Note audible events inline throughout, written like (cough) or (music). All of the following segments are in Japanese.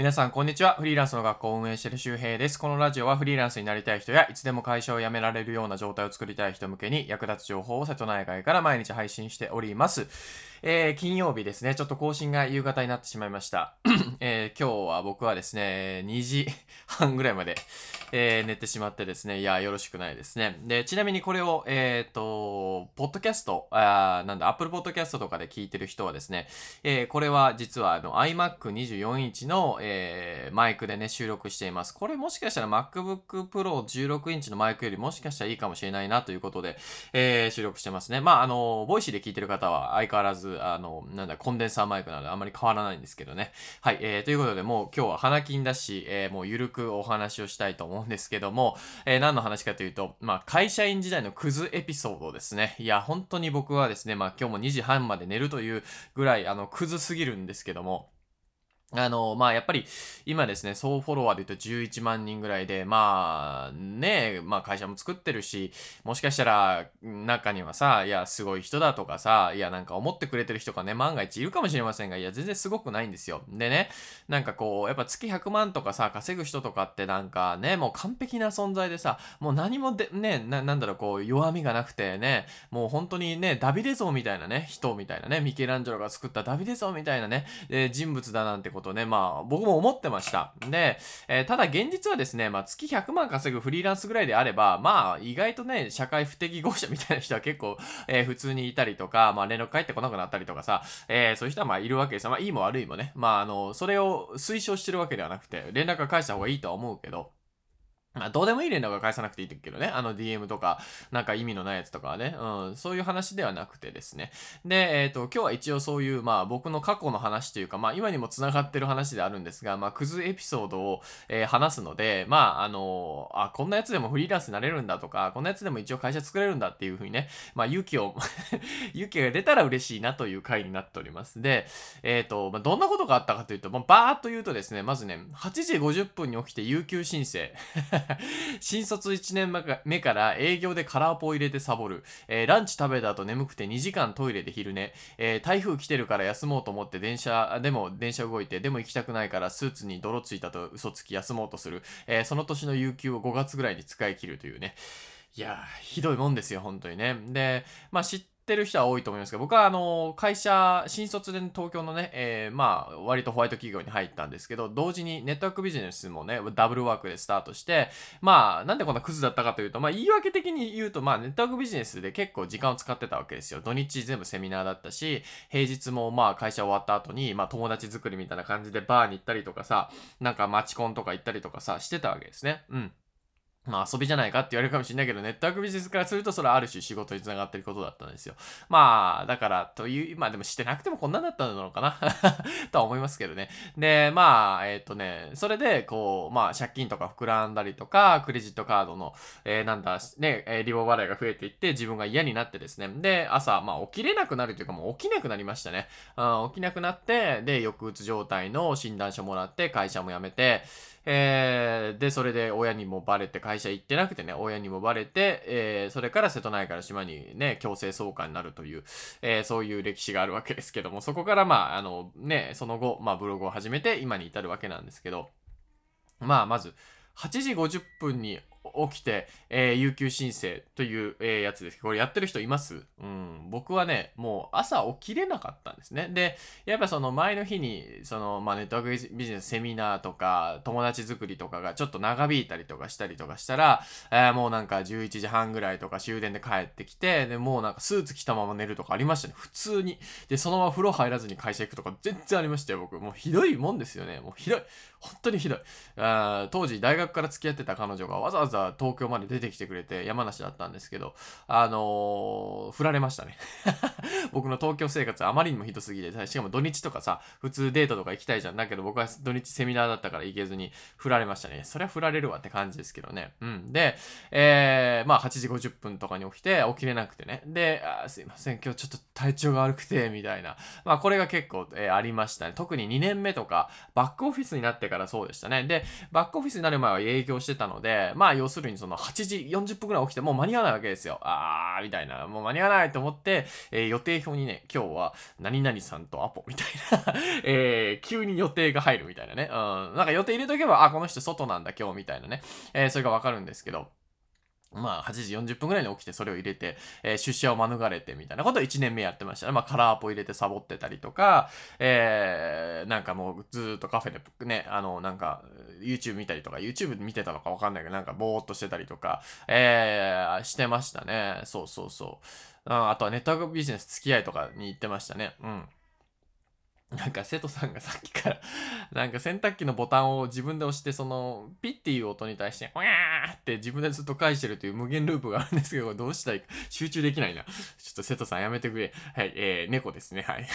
皆さん、こんにちは。フリーランスの学校を運営している周平です。このラジオはフリーランスになりたい人や、いつでも会社を辞められるような状態を作りたい人向けに役立つ情報を瀬戸内海から毎日配信しております。えー、金曜日ですね。ちょっと更新が夕方になってしまいました。(clears throat) えー、今日は僕はですね、2時半ぐらいまで、えー、寝てしまってですね、いや、よろしくないですね。で、ちなみにこれを、えっ、と、ポッドキャスト、あなんだ、Apple Podcast とかで聞いてる人はですね、えこれは実はあの iMac24 インチの、えマイクでね、収録しています。これもしかしたら MacBook Pro 16インチのマイクよりもしかしたらいいかもしれないなということで、え収録してますね。まあ、あの、 Voicy で聞いてる方は相変わらずあの、なんだ、コンデンサーマイクなのであんまり変わらないんですけどね。はい、えー、ということで、もう今日は花金だし、えー、もうゆるくお話をしたいと思うんですけども、えー、何の話かというと、まあ、会社員時代のクズエピソードですね。いや、本当に僕はですね、まあ、今日も2時半まで寝るというぐらい、あの、クズすぎるんですけども、あの、まあ、やっぱり、今ですね、総フォロワーで言うと11万人ぐらいで、まあ、ねまあ、会社も作ってるし、もしかしたら、中にはさ、いや、すごい人だとかさ、いや、なんか思ってくれてる人がね、万が一いるかもしれませんが、いや、全然すごくないんですよ。でね、なんかこう、やっぱ月100万とかさ、稼ぐ人とかってなんかね、もう完璧な存在でさ、もう何もで、ね、ななんだろう、こう、弱みがなくてね、もう本当にね、ダビデ像みたいなね、人みたいなね、ミケランジェロが作ったダビデ像みたいなね、えー、人物だなんてこととね、まあ、僕も思ってました。で、えー、ただ現実はですね、まあ、月100万稼ぐフリーランスぐらいであれば、まあ、意外とね、社会不適合者みたいな人は結構、えー、普通にいたりとか、まあ、連絡返ってこなくなったりとかさ、えー、そういう人はまあ、いるわけですよ。まあ、いいも悪いもね。まあ、あの、それを推奨してるわけではなくて、連絡は返した方がいいとは思うけど、まあ、どうでもいい連絡は返さなくていいけどね。あの DM とか、なんか意味のないやつとかはね。うん、そういう話ではなくてですね。で、えっ、ー、と、今日は一応そういう、まあ僕の過去の話というか、まあ今にも繋がってる話であるんですが、まあクズエピソードを、えー、話すので、まああのあ、こんなやつでもフリーランスになれるんだとか、こんなやつでも一応会社作れるんだっていうふうにね、まあ勇気を (laughs) 勇気が出たら嬉しいなという回になっております。で、えっ、ー、と、まあどんなことがあったかというと、まあバーっと言うとですね、まずね、8時50分に起きて有給申請。(laughs) 新卒1年目から営業でカラーポを入れてサボる。えー、ランチ食べた後眠くて2時間トイレで昼寝。えー、台風来てるから休もうと思って電車、でも電車動いて、でも行きたくないからスーツに泥ついたと嘘つき休もうとする。えー、その年の有給を5月ぐらいに使い切るというね。いやひどいもんですよ、本当にね。で、まあ知ってってる人は多いと思いますけど、僕はあの、会社、新卒で東京のね、えー、まあ、割とホワイト企業に入ったんですけど、同時にネットワークビジネスもね、ダブルワークでスタートして、まあ、なんでこんなクズだったかというと、まあ、言い訳的に言うと、まあ、ネットワークビジネスで結構時間を使ってたわけですよ。土日全部セミナーだったし、平日もまあ、会社終わった後に、まあ、友達作りみたいな感じでバーに行ったりとかさ、なんかマチコンとか行ったりとかさ、してたわけですね。うん。まあ遊びじゃないかって言われるかもしれないけど、ネットワークビジネスからするとそれはある種仕事につながってることだったんですよ。まあ、だからという、まあでもしてなくてもこんなんだったのかな (laughs) とは思いますけどね。で、まあ、えっ、ー、とね、それで、こう、まあ借金とか膨らんだりとか、クレジットカードの、えー、なんだ、ね、えリボ払いが増えていって自分が嫌になってですね。で、朝、まあ起きれなくなるというかもう起きなくなりましたね。うん、起きなくなって、で、抑うつ状態の診断書もらって会社も辞めて、えー、で、それで親にもバレて、会社行ってなくてね、親にもバレて、えー、それから瀬戸内から島にね、強制送還になるという、えー、そういう歴史があるわけですけども、そこからまあ、あのね、その後、まあブログを始めて今に至るわけなんですけど、まあまず、8時50分に起きて、えー、有給申請という、えー、やつです。これやってる人います？うん。僕はね、もう朝起きれなかったんですね。で、やっぱその前の日に、その、まあ、ネットワークビジネスセミナーとか、友達作りとかがちょっと長引いたりとかしたりとかしたら、えー、もうなんか11時半ぐらいとか終電で帰ってきて、で、もうなんかスーツ着たまま寝るとかありましたね。普通に。で、そのまま風呂入らずに会社行くとか全然ありましたよ、僕。もうひどいもんですよね。もうひどい。本当にひどい。あ当時大学から付き合ってた彼女がわざわざ東京まで出てきてくれて山梨だったんですけど、あのー、振られましたね。(laughs) 僕の東京生活あまりにもひどすぎて、しかも土日とかさ、普通デートとか行きたいじゃん。だけど僕は土日セミナーだったから行けずに振られましたね。そりゃ振られるわって感じですけどね。うん。で、えー、まあ8時50分とかに起きて、起きれなくてね。で、あすいません、今日ちょっと体調が悪くて、みたいな。まあこれが結構、えー、ありましたね。特に2年目とか、バックオフィスになってからそうでしたね。で、バックオフィスになる前は営業してたので、まあ要するにその8時40分ぐらい起きてもう間に合わないわけですよ。あー、みたいな。もう間に合わないと思って、えー、予定表にね、今日は何々さんとアポみたいな (laughs) えー、急に予定が入るみたいなね。うん。なんか予定入れとけば、あ、この人外なんだ今日みたいなね。えー、それがわかるんですけど。まあ、8時40分ぐらいに起きてそれを入れて、えー、出社を免れてみたいなことを1年目やってましたね。まあ、カラーポ入れてサボってたりとか、えー、なんかもうずっとカフェでね、あの、なんか、YouTube 見たりとか、YouTube 見てたのかわかんないけど、なんかぼーっとしてたりとか、えー、してましたね。そうそうそう。ああとはネットワークビジネス付き合いとかに行ってましたね。うん。なんか瀬戸さんがさっきから (laughs) なんか洗濯機のボタンを自分で押して、その、ピッっていう音に対して、わーって自分でずっと返してるという無限ループがあるんですけど、どうしたらいいか、集中できないな。ちょっと瀬戸さんやめてくれ。はい、えー、猫ですね。はい。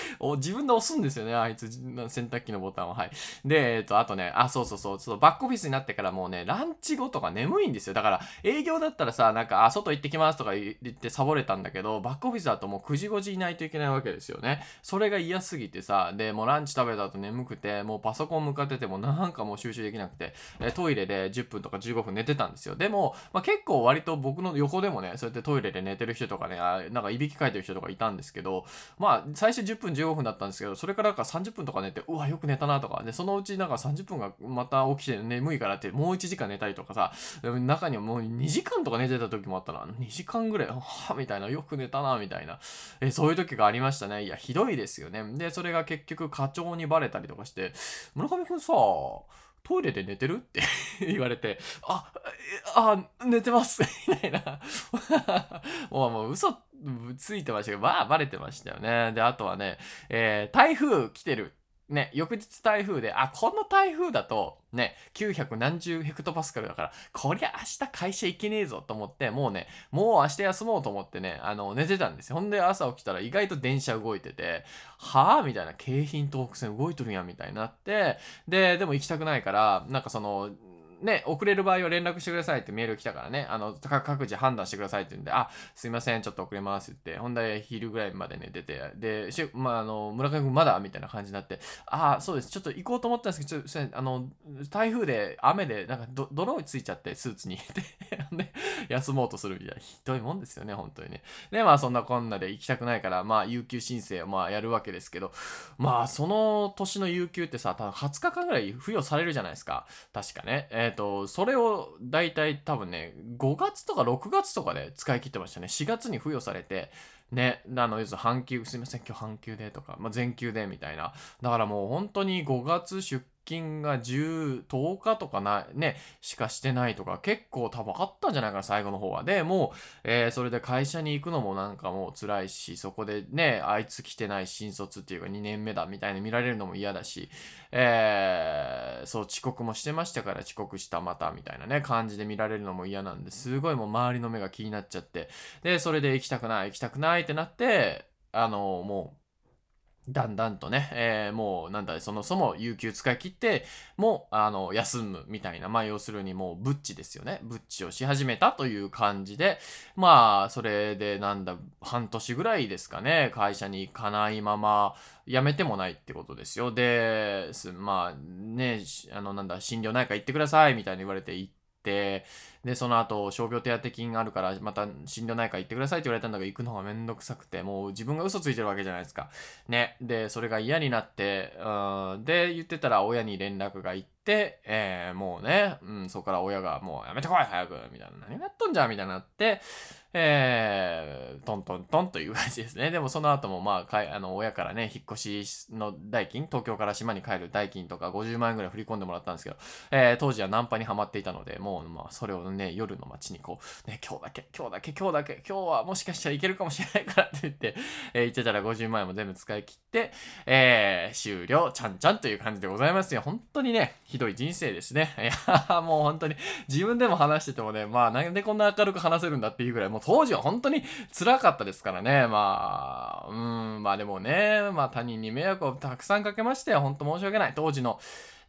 (laughs) お自分で押すんですよね、あいつ、洗濯機のボタンを。はい。で、えっと、あとね、あ、そうそうそう、ちょっとバックオフィスになってからもうね、ランチ後とか眠いんですよ。だから、営業だったらさ、なんか、あ、外行ってきますとか言ってサボれたんだけど、バックオフィスだともう9時5時いないといけないわけですよね。それが嫌すぎてさ、で、もうランチ食べた後眠くて、もうパソコン向かっててもなんかもう収集できなくて、トイレで10分とか15分寝てたんですよ。でも、まあ、結構割と僕の横でもね、そうやってトイレで寝てる人とかね、なんかいびきかいてる人とかいたんですけど、まあ、最初10分15分だったんですけど、それからか30分とか寝て、うわ、よく寝たなとか、で、そのうちなんか30分がまた起きて眠いからって、もう1時間寝たりとかさ、中にはもう2時間とか寝てた時もあったな。2時間ぐらい、は、みたいな、よく寝たな、みたいな。え、そういう時がありましたね。いや、ひどいですよね。で、それが結局課長にバレたりとかして、村上くんさ、トイレで寝てる？って (laughs) 言われて、あ、あ、寝てます (laughs) みたいな (laughs) もうもう嘘ついてましたけど、まあバレてましたよね。で、あとはね、えー、台風来てる。ね、翌日台風で、あ、この台風だと、ね、900何十ヘクトパスカルだから、こりゃ明日会社行けねえぞと思って、もうね、もう明日休もうと思ってね、あの、寝てたんですよ。ほんで朝起きたら意外と電車動いてて、はぁみたいな、京浜東北線動いとるやんみたいになって、で、でも行きたくないから、なんかその、ね、遅れる場合は連絡してくださいってメール来たからね、あの、各自判断してくださいって言うんで、あ、すいません、ちょっと遅れますって言って、本題昼ぐらいまでね、出て、で、しまあ、あの、村上君まだ？みたいな感じになって、あ、そうです、ちょっと行こうと思ったんですけど、ちょっと、あの、台風で、雨で、なんかど、泥ついちゃって、スーツに。(laughs) で、休もうとするみたいな、ひどいもんですよね、本当にね。で、まあ、そんなこんなで行きたくないから、まあ、有給申請をまあ、やるわけですけど、まあ、その年の有給ってさ、多分20日間ぐらい付与されるじゃないですか。確かね。えっ、と、それを大体多分ね、5月とか6月とかで使い切ってましたね。4月に付与されて、ね、あの、要するに半休、すいません、今日半休でとか、まあ、全休でみたいな。だからもう本当に5月出勤が10、日とかな、ね、しかしてないとか、結構多分あったんじゃないかな、最後の方は。で、もう、えー、それで会社に行くのもなんかもう辛いし、そこでね、あいつ来てない新卒っていうか2年目だみたいに見られるのも嫌だし、えー、そう、遅刻もしてましたから遅刻したまたみたいなね、感じで見られるのも嫌なんで、すごいもう周りの目が気になっちゃって、で、それで行きたくない、行きたくないってなって、あの、もう、だんだんとね、えー、もうなんだそもそも有給使い切ってもうあの休むみたいなまあ要するにもうブッチですよね。ブッチをし始めたという感じでまあそれでなんだ半年ぐらいですかね会社に行かないまま辞めてもないってことですよ。でまあねあのなんだ心療内科行ってくださいみたいに言われて行って、で、その後、傷病手当金があるから、また診療内科行ってくださいって言われたんだけど、行くのがめんどくさくて、もう自分が嘘ついてるわけじゃないですか。ね。で、それが嫌になって、うん、で、言ってたら親に連絡が行って、えー、もうね、うん、そこから親がもうやめてこい早くみたいな、何やっとんじゃんみたいになって、えー、トントントンという感じですね。(laughs) でもその後もまあ、かいあの親からね、引っ越しの代金、東京から島に帰る代金とか50万円ぐらい振り込んでもらったんですけど、えー、当時はナンパにはまっていたので、もうまあ、それをね、夜の街にこう、ね、今日だけ、今日だけ、今日だけ、今日はもしかしたらいけるかもしれないからって言って、えー、言ってたら50万円も全部使い切って、えー、終了、ちゃんちゃんという感じでございますよ。本当にね、ひどい人生ですね。いや、もう本当に、自分でも話しててもね、まあ、なんでこんな明るく話せるんだっていうぐらい、当時は本当に辛かったですからね。まあ、うん、まあでもね、まあ他人に迷惑をたくさんかけまして、本当申し訳ない。当時の、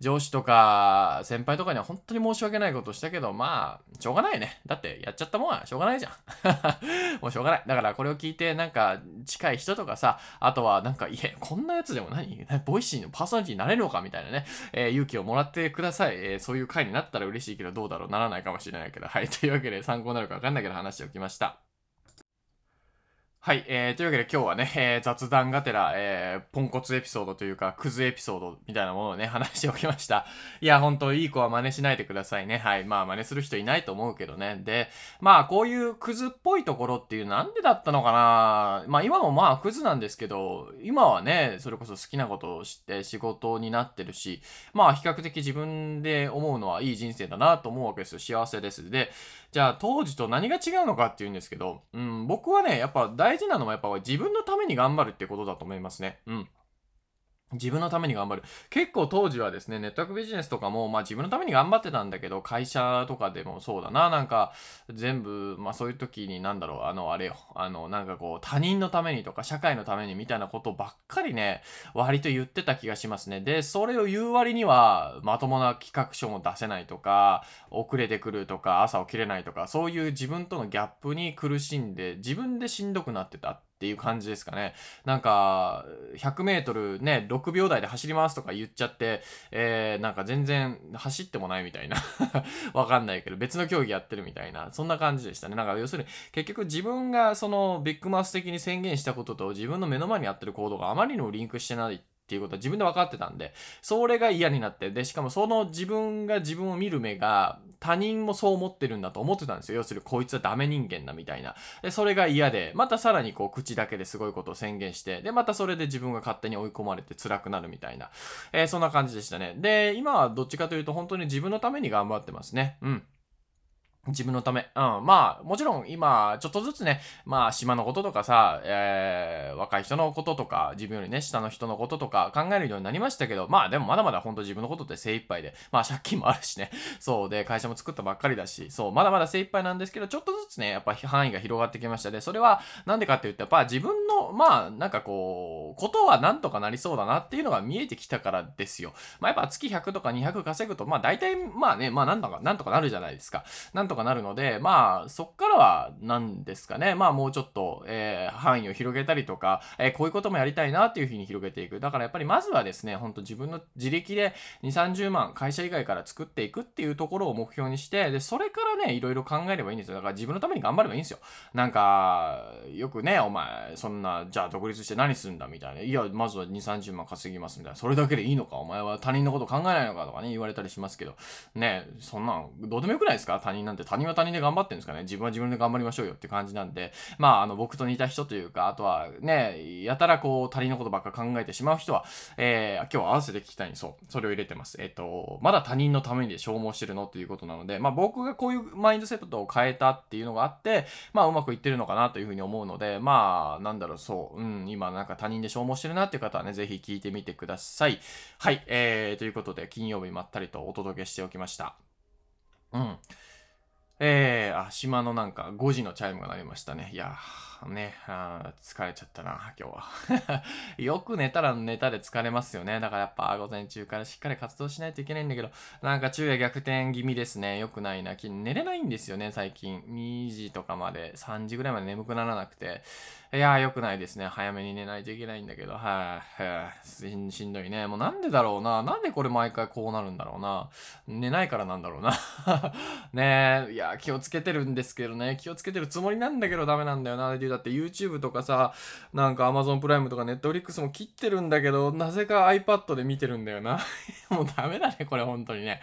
上司とか先輩とかには本当に申し訳ないことしたけど、まあ、しょうがないね。だってやっちゃったもんはしょうがないじゃん。(laughs) もうしょうがない。だからこれを聞いて、なんか近い人とかさ、あとはなんか、いえ、こんなやつでも何？ Voicy のパーソナリティになれるのかみたいなね、えー、勇気をもらってください。えー、そういう回になったら嬉しいけど、どうだろう？ならないかもしれないけど、はい。というわけで参考になるかわかんないけど話しておきました。はい、えー、というわけで今日はね、えー、雑談がてら、えー、ポンコツエピソードというか、クズエピソードみたいなものをね、(laughs) 話しておきました。いや、ほんと、いい子は真似しないでくださいね。はい。まあ、真似する人いないと思うけどね。で、まあ、こういうクズっぽいところっていう、なんでだったのかなまあ、今もまあ、クズなんですけど、今はね、それこそ好きなことをして仕事になってるし、まあ、比較的自分で思うのはいい人生だなと思うわけですよ。幸せです。で、じゃあ、当時と何が違うのかっていうんですけど、うん、僕はね、やっぱ大事なのはやっぱ自分のために頑張るってことだと思いますね。うん。自分のために頑張る。結構当時はですね、ネットワークビジネスとかも、まあ自分のために頑張ってたんだけど、会社とかでもそうだな、なんか、全部、まあそういう時になんだろう、あの、あれよ、あの、なんかこう、他人のためにとか、社会のためにみたいなことばっかりね、割と言ってた気がしますね。で、それを言う割には、まともな企画書も出せないとか、遅れてくるとか、朝起きれないとか、そういう自分とのギャップに苦しんで、自分でしんどくなってた。っていう感じですかね。なんか、100メートルね、6秒台で走りますとか言っちゃって、えー、なんか全然走ってもないみたいな。(laughs) わかんないけど、別の競技やってるみたいな、そんな感じでしたね。なんか要するに、結局自分がそのビッグマウス的に宣言したことと自分の目の前にやってる行動があまりにもリンクしてないっていうことは自分で分かってたんで、それが嫌になって、で、しかもその自分が自分を見る目が、他人もそう思ってるんだと思ってたんですよ。要するに、こいつはダメ人間だみたいな。で、それが嫌で、またさらにこう、口だけですごいことを宣言して、で、またそれで自分が勝手に追い込まれて辛くなるみたいな。えー、そんな感じでしたね。で、今はどっちかというと、本当に自分のために頑張ってますね。うん。自分のため。うん。まあ、もちろん今、ちょっとずつね、まあ、島のこととかさ、えー、若い人のこととか、自分よりね、下の人のこととか考えるようになりましたけど、まあ、でもまだまだ本当自分のことって精一杯で、まあ、借金もあるしね、(laughs) そうで、会社も作ったばっかりだし、そう、まだまだ精一杯なんですけど、ちょっとずつね、やっぱ範囲が広がってきましたで、それは、なんでかって言ったら、やっぱ自分の、まあ、なんかこう、ことはなんとかなりそうだなっていうのが見えてきたからですよ。まあ、やっぱ月100とか200稼ぐと、まあ、大体、まあね、まあ、なんとか、なんとかなるじゃないですか。なんとかなるので、まあ、そっからは、何ですかね。まあ、もうちょっと、えー、範囲を広げたりとか、えー、こういうこともやりたいなっていうふうに広げていく。だからやっぱりまずはですね、ほんと自分の自力で2、30万、会社以外から作っていくっていうところを目標にして、で、それからね、いろいろ考えればいいんですよ。だから自分のために頑張ればいいんですよ。なんか、よくね、お前、そんな、じゃあ独立して何するんだみたいな。いや、まずは2、30万稼ぎますみたいな。それだけでいいのか？お前は他人のこと考えないのか？とかね、言われたりしますけど、ね、そんなん、どうでもよくないですか？他人なんて。他人は他人で頑張ってるんですかね。自分は自分で頑張りましょうよって感じなんで、まあ、あの、僕と似た人というか、あとはね、やたらこう、他人のことばっか考えてしまう人は、えー、今日は合わせて聞きたいんそう。それを入れてます。えっ、と、まだ他人のために消耗してるのっていうことなので、まあ、僕がこういうマインドセットを変えたっていうのがあって、まあ、うまくいってるのかなというふうに思うので、まあ、なんだろう、そう、うん、今なんか他人で消耗してるなっていう方はね、ぜひ聞いてみてください。はい、えー、ということで、金曜日まったりとお届けしておきました。うん。えー、あ、島のなんか5時のチャイムが鳴りましたね。いやー、ね、あ疲れちゃったな、今日は。(laughs) よく寝たら寝たで疲れますよね。だからやっぱ午前中からしっかり活動しないといけないんだけど、なんか昼夜逆転気味ですね。よくないな。寝れないんですよね、最近。2時とかまで、3時ぐらいまで眠くならなくて。いやー、良くないですね。早めに寝ないといけないんだけど、はい、あ、ししんどいね。もうなんでだろうな。なんでこれ毎回こうなるんだろうな。寝ないからなんだろうな。(laughs) ねえ、いや、気をつけてるんですけどね。気をつけてるつもりなんだけどダメなんだよな。だって YouTube とかさ、なんか Amazon プライムとか Netflix も切ってるんだけど、なぜか iPad で見てるんだよな。(laughs) もうダメだね、これ本当にね。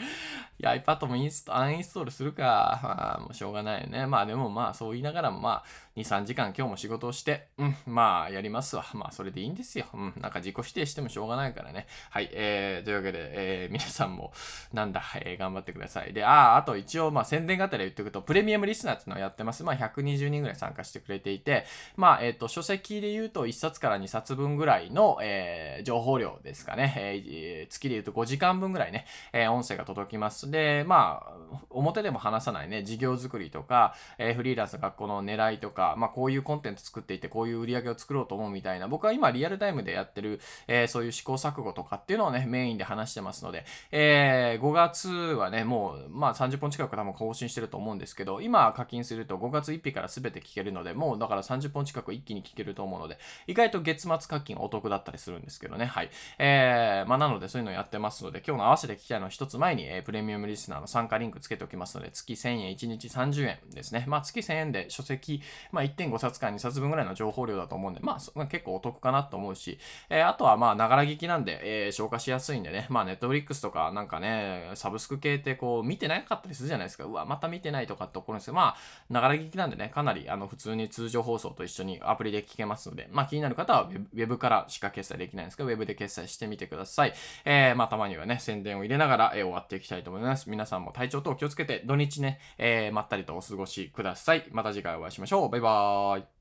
いや、iPad もインスト、アンインストールするか。まあ、もうしょうがないよね。まあでもまあ、そう言いながらもまあ、2、3時間今日も仕事をして、うん、まあ、やりますわ。まあ、それでいいんですよ。うん、なんか自己否定してもしょうがないからね。はい、えー、というわけで、えー、皆さんも、なんだ、えー、頑張ってください。で、ああ、あと一応、まあ、宣伝がてら言っておくと、プレミアムリスナーっていうのをやってます。まあ、120人ぐらい参加してくれていて、まあ、えっ、ー、と、書籍で言うと1冊から2冊分ぐらいの、えー、情報量ですかね。えー、月で言うと5時間分ぐらいね、えー、音声が届きます。。で、まあ、表でも話さないね、事業作りとか、えー、フリーランス学校の狙いとか、まあ、こういうコンテンツ作っていて、こういう売り上げを作ろうと思うみたいな、僕は今リアルタイムでやってる、えー、そういう試行錯誤とかっていうのをね、メインで話してますので、えー、5月はね、もう、まあ、30本近く多分更新してると思うんですけど、今課金すると5月1日から全て聞けるので、もうだから30本近く一気に聞けると思うので、意外と月末課金お得だったりするんですけどね。はい。えー、まあ、なのでそういうのやってますので、今日の合わせて聞きたいの一つ前に、えー、プレミアムリスナーの参加リンクつけておきますので、月1000円、1日30円ですね。まあ、月1000円で書籍、まあ1.5冊か2冊分ぐらいの情報量だと思うんで、まあ、そ結構お得かなと思うし、えー、あとはまあ、ながら聞きなんで、えー、消化しやすいんでね、まあ、ネットフリックスとかなんかね、サブスク系ってこう、見てなかったりするじゃないですか。うわ、また見てないとかって怒るんですけど、まあ、ながら聞きなんでね、かなりあの普通に通常放送と一緒にアプリで聞けますので、まあ、気になる方はウェブからしか決済できないんですけど、ウェブで決済してみてください。えー、まあ、たまにはね、宣伝を入れながら、えー、終わっていきたいと思います。皆さんも体調等気をつけて、土日ね、えー、まったりとお過ごしください。また次回お会いしましょう。バイババイ。